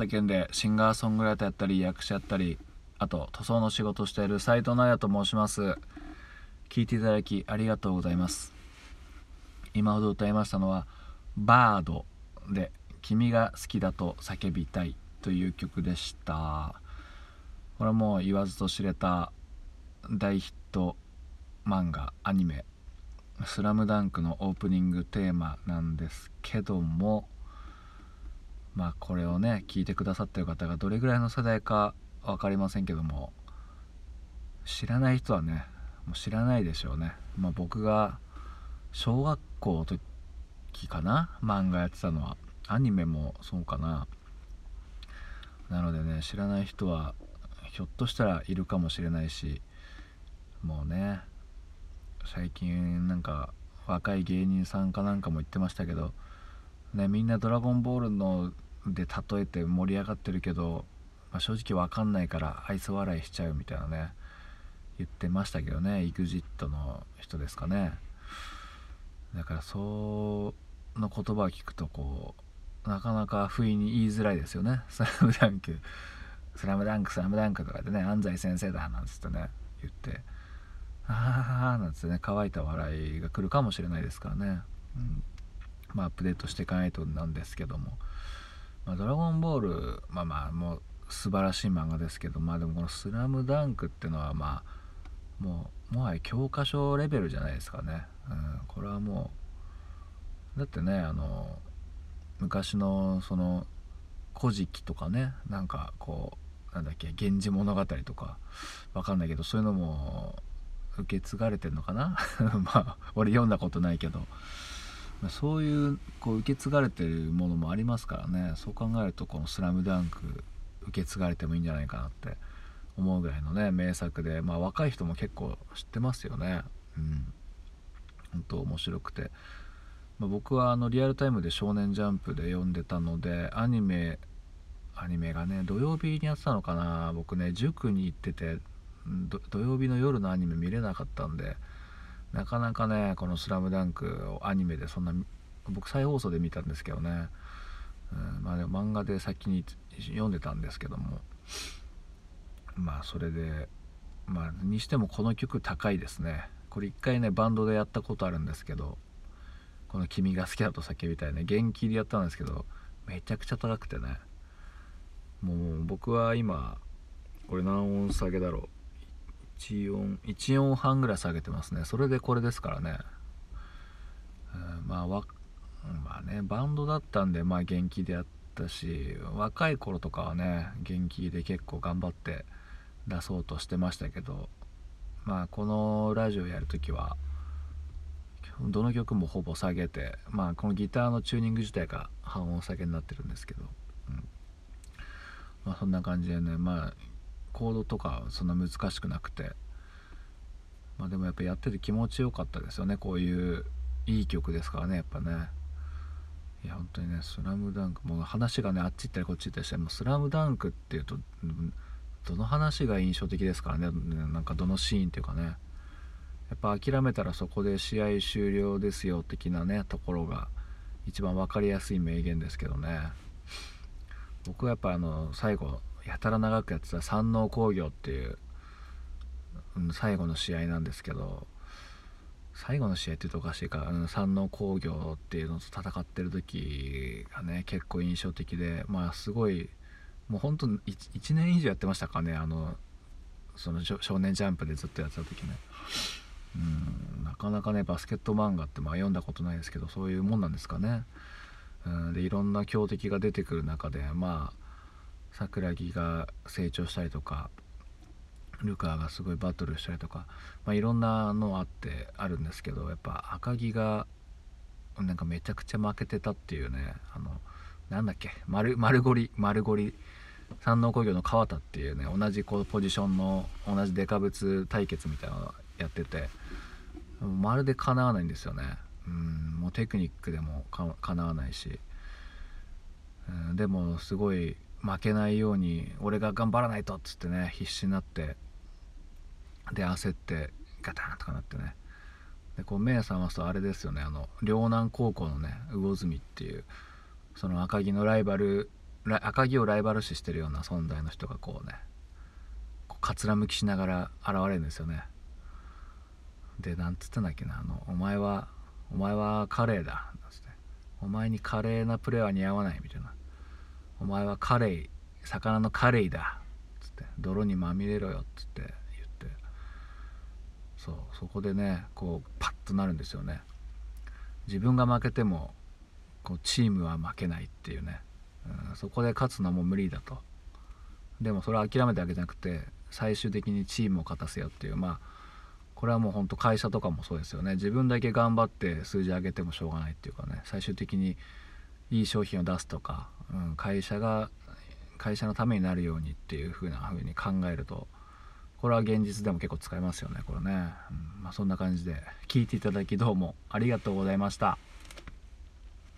潟県でシンガーソングライターやったり役者やったりあと塗装の仕事をしている斉藤直也と申します。聞いていただきありがとうございます。今ほど歌いましたのは「バード」で「君が好きだと叫びたい」という曲でした。これはもう言わずと知れた大ヒット漫画アニメ「スラムダンクのオープニングテーマなんですけどもまあこれをね聞いてくださってる方がどれぐらいの世代か分かりませんけども知らない人はねもう知らないでしょうね、まあ、僕が小学校の時かな漫画やってたのは。アニメもそうかな。なのでね知らない人はひょっとしたらいるかもしれないしもうね最近なんか若い芸人さんかなんかも言ってましたけどね、みんな「ドラゴンボールの」で例えて盛り上がってるけど、まあ、正直分かんないから愛想笑いしちゃうみたいなね言ってましたけどね EXIT の人ですかね。だからその言葉を聞くとこうなかなか不意に言いづらいですよね「スラムダンク」「スラムダンクスラムダンクとかでね安西先生だなんつってね言って「ああ」なんつってね乾いた笑いが来るかもしれないですからね、うん。まあ、アップデートしていかないとなんですけども「まあ、ドラゴンボール」まあまあもう素晴らしい漫画ですけどまあでもこの「スラムダンクっていうのはまあもうもはや教科書レベルじゃないですかね、うん、これはもうだってねあの昔のその「古事記」とかねなんかこうなんだっけ「源氏物語」とかわかんないけどそういうのも受け継がれてるのかな。まあ俺読んだことないけど。そういうこう受け継がれてるものもありますからね。そう考えるとこの「スラムダンク受け継がれてもいいんじゃないかなって思うぐらいのね名作でまあ若い人も結構知ってますよね。うん。本当面白くて、まあ、僕はあのリアルタイムで「少年ジャンプ」で読んでたのでアニメアニメがね土曜日にやってたのかな。僕ね塾に行ってて土曜日の夜のアニメ見れなかったんでなかなかねこの「スラムダンクをアニメでそんな僕再放送で見たんですけどね、うんまあ、漫画で先に読んでたんですけども。まあそれでまあにしてもこの曲高いですね。これ一回ねバンドでやったことあるんですけどこの「君が好きだと叫びたいね」元気でやったんですけどめちゃくちゃ高くてね。もう僕は今これ何音下げだろう。1音1音半ぐらい下げてますね。それでこれですからね、うん、まあわまあねバンドだったんでまあ元気でやったし若い頃とかはね元気で結構頑張って出そうとしてましたけどまあこのラジオやるときはどの曲もほぼ下げてまあこのギターのチューニング自体が半音下げになってるんですけど、うん、まあそんな感じでねまあコードとかそんな難しくなくて。まあでもやっぱやってて気持ちよかったですよね。こういういい曲ですからねやっぱね。いや本当にね「スラムダンクもう話がねあっち行ったりこっち行ったりしてもう「スラムダンクっていうとどの話が印象的ですからね。なんかどのシーンっていうかね。やっぱ諦めたらそこで試合終了ですよ的なねところが一番分かりやすい名言ですけどね。僕はやっぱあの最後やたら長くやってた山王工業っていう、うん、最後の試合なんですけど最後の試合って言うとおかしいか、うん、山王工業っていうのと戦ってる時がね結構印象的でまあすごいもうほんと 1, 1年以上やってましたかねあのその少年ジャンプでずっとやってた時ね。うんなかなかねバスケット漫画ってまあ読んだことないですけどそういうもんなんですかね、うん、でいろんな強敵が出てくる中でまあ桜木が成長したりとかルカがすごいバトルしたりとか、まあ、いろんなのあってあるんですけどやっぱ赤木がなんかめちゃくちゃ負けてたっていうねあのなんだっけ丸丸ゴリ丸ゴリ山王工業の川田っていうね同じこうポジションの同じデカブツ対決みたいなのやっててまるでかなわないんですよね。うんもうテクニックでもかなわないし、うん、でもすごい負けないように俺が頑張らないとっつってね必死になってで焦ってガタンとかなってね。でこう目覚ますとあれですよねあの両南高校のね魚住っていうその赤城のライバル赤城をライバル視してるような存在の人がこうねこうかつらむきしながら現れるんですよね。でなんつってんだっけなあのお前はお前はカレーだお前に華麗なプレーは似合わないみたいな。お前はカレイ魚のカレイだ」っつって「泥にまみれろよ」っつって言って。そうそこでねこうパッとなるんですよね。自分が負けてもこうチームは負けないっていうね、うん、そこで勝つのも無理だと。でもそれは諦めたわけじゃなくて最終的にチームを勝たせよっていう。まあこれはもうほんと会社とかもそうですよね。自分だけ頑張って数字上げてもしょうがないっていうかね。最終的にいい商品を出すとか、うん、会社が会社のためになるようにっていう風な風に考えるとこれは現実でも結構使えますよねこれね、うんまあ、そんな感じで聞いていただきどうもありがとうございました。